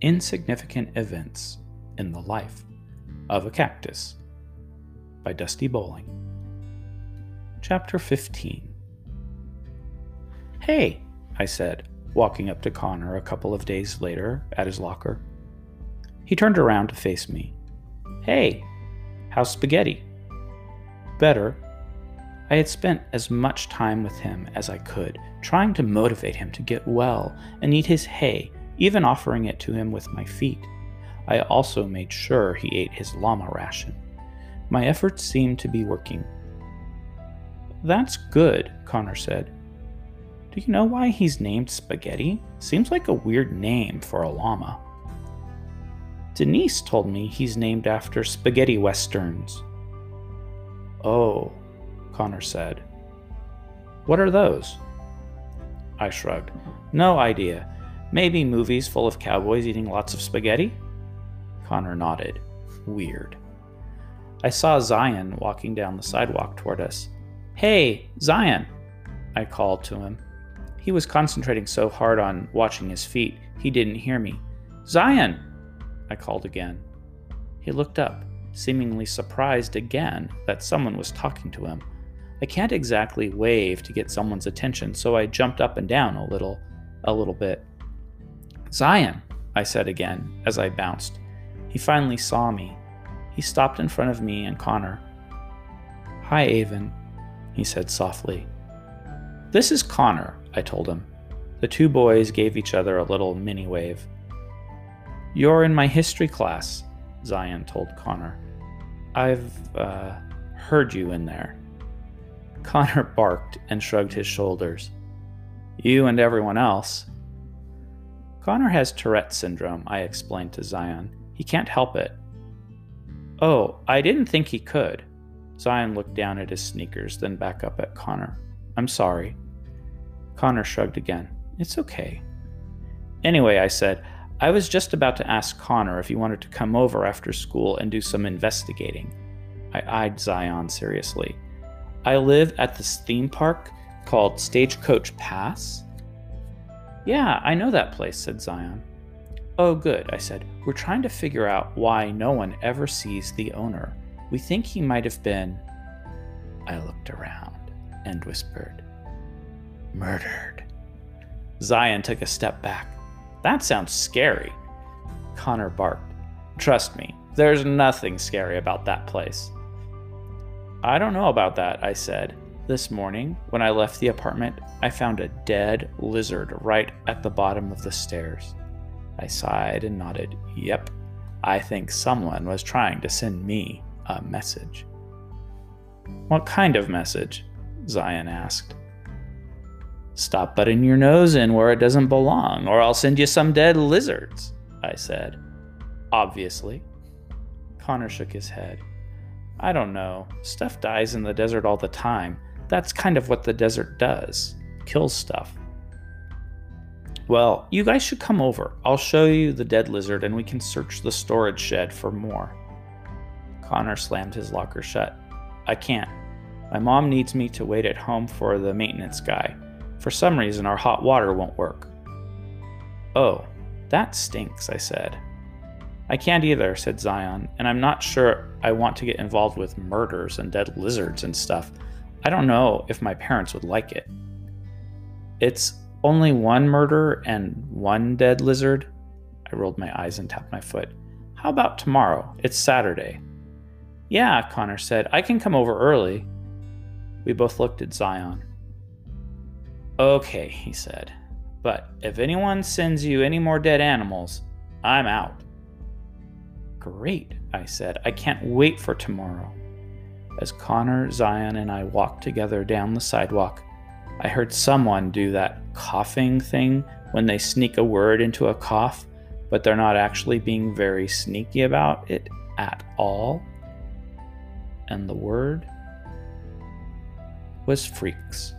Insignificant Events in the Life of a Cactus by Dusti Bowling. Chapter 15 Hey, I said, walking up to Connor a couple of days later at his locker. He turned around to face me. Hey, how's spaghetti? Better. I had spent as much time with him as I could, trying to motivate him to get well and eat his hay even offering it to him with my feet. I also made sure he ate his llama ration. My efforts seemed to be working. That's good, Connor said. Do you know why he's named Spaghetti? Seems like a weird name for a llama. Denise told me he's named after spaghetti westerns. Oh, Connor said. What are those? I shrugged. No idea. Maybe movies full of cowboys eating lots of spaghetti? Connor nodded. Weird. I saw Zion walking down the sidewalk toward us. Hey, Zion! I called to him. He was concentrating so hard on watching his feet, he didn't hear me. Zion! I called again. He looked up, seemingly surprised again that someone was talking to him. I can't exactly wave to get someone's attention, so I jumped up and down a little, a little bit. Zion, I said again as I bounced. He finally saw me. He stopped in front of me and Connor. Hi, Aven, he said softly. This is Connor, I told him. The two boys gave each other a little mini wave. You're in my history class, Zion told Connor. I've, uh, heard you in there. Connor barked and shrugged his shoulders. You and everyone else, Connor has Tourette syndrome, I explained to Zion. He can't help it. Oh, I didn't think he could. Zion looked down at his sneakers, then back up at Connor. I'm sorry. Connor shrugged again. It's okay. Anyway, I said, I was just about to ask Connor if he wanted to come over after school and do some investigating. I eyed Zion seriously. I live at this theme park called Stagecoach Pass. Yeah, I know that place, said Zion. Oh, good, I said. We're trying to figure out why no one ever sees the owner. We think he might have been. I looked around and whispered, Murdered. Zion took a step back. That sounds scary. Connor barked. Trust me, there's nothing scary about that place. I don't know about that, I said. This morning, when I left the apartment, I found a dead lizard right at the bottom of the stairs. I sighed and nodded. Yep, I think someone was trying to send me a message. What kind of message? Zion asked. Stop butting your nose in where it doesn't belong, or I'll send you some dead lizards, I said. Obviously. Connor shook his head. I don't know. Stuff dies in the desert all the time. That's kind of what the desert does kills stuff. Well, you guys should come over. I'll show you the dead lizard and we can search the storage shed for more. Connor slammed his locker shut. I can't. My mom needs me to wait at home for the maintenance guy. For some reason, our hot water won't work. Oh, that stinks, I said. I can't either, said Zion, and I'm not sure I want to get involved with murders and dead lizards and stuff. I don't know if my parents would like it. It's only one murder and one dead lizard. I rolled my eyes and tapped my foot. How about tomorrow? It's Saturday. Yeah, Connor said. I can come over early. We both looked at Zion. Okay, he said. But if anyone sends you any more dead animals, I'm out. Great, I said. I can't wait for tomorrow. As Connor, Zion, and I walked together down the sidewalk, I heard someone do that coughing thing when they sneak a word into a cough, but they're not actually being very sneaky about it at all. And the word was freaks.